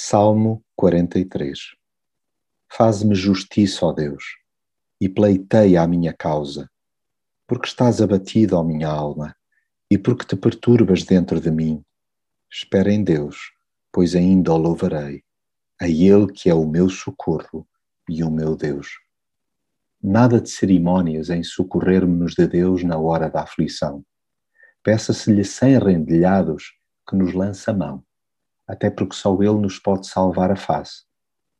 Salmo 43 Faz-me justiça, ó Deus, e pleiteia a minha causa, porque estás abatido, ó minha alma, e porque te perturbas dentro de mim. Espera em Deus, pois ainda o louvarei, a Ele que é o meu socorro e o meu Deus. Nada de cerimônias em socorrer-me-nos de Deus na hora da aflição. Peça-se-lhe sem rendilhados que nos lança a mão até porque só Ele nos pode salvar a face,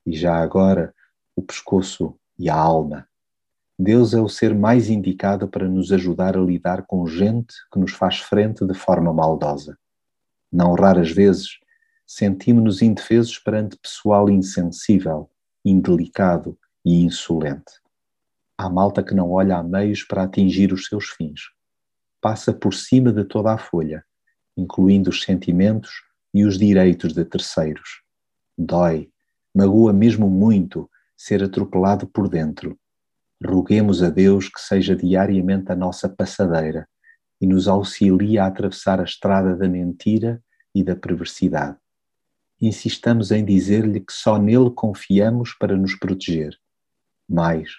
e já agora o pescoço e a alma. Deus é o ser mais indicado para nos ajudar a lidar com gente que nos faz frente de forma maldosa. Não raras vezes sentimos-nos indefesos perante pessoal insensível, indelicado e insolente. Há malta que não olha a meios para atingir os seus fins. Passa por cima de toda a folha, incluindo os sentimentos e os direitos de terceiros. Dói, magoa mesmo muito ser atropelado por dentro. Roguemos a Deus que seja diariamente a nossa passadeira e nos auxilie a atravessar a estrada da mentira e da perversidade. Insistamos em dizer-lhe que só nele confiamos para nos proteger. Mais,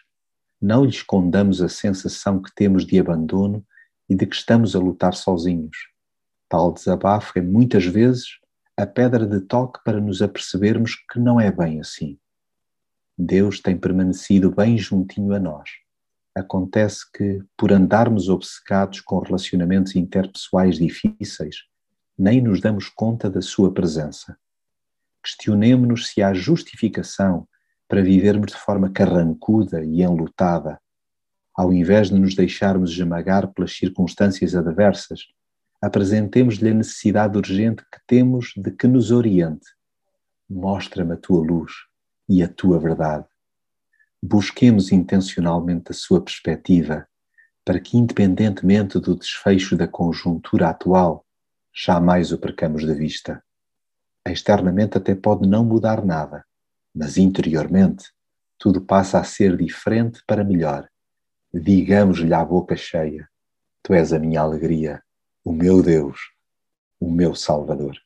não lhe escondamos a sensação que temos de abandono e de que estamos a lutar sozinhos. Tal desabafo é muitas vezes a pedra de toque para nos apercebermos que não é bem assim. Deus tem permanecido bem juntinho a nós. Acontece que, por andarmos obcecados com relacionamentos interpessoais difíceis, nem nos damos conta da Sua presença. Questionemos-nos se há justificação para vivermos de forma carrancuda e enlutada, ao invés de nos deixarmos esmagar pelas circunstâncias adversas apresentemos-lhe a necessidade urgente que temos de que nos oriente. Mostra-me a tua luz e a tua verdade. Busquemos intencionalmente a sua perspectiva, para que, independentemente do desfecho da conjuntura atual, jamais o percamos de vista. Externamente até pode não mudar nada, mas interiormente tudo passa a ser diferente para melhor. Digamos-lhe à boca cheia: Tu és a minha alegria o meu Deus, o meu Salvador.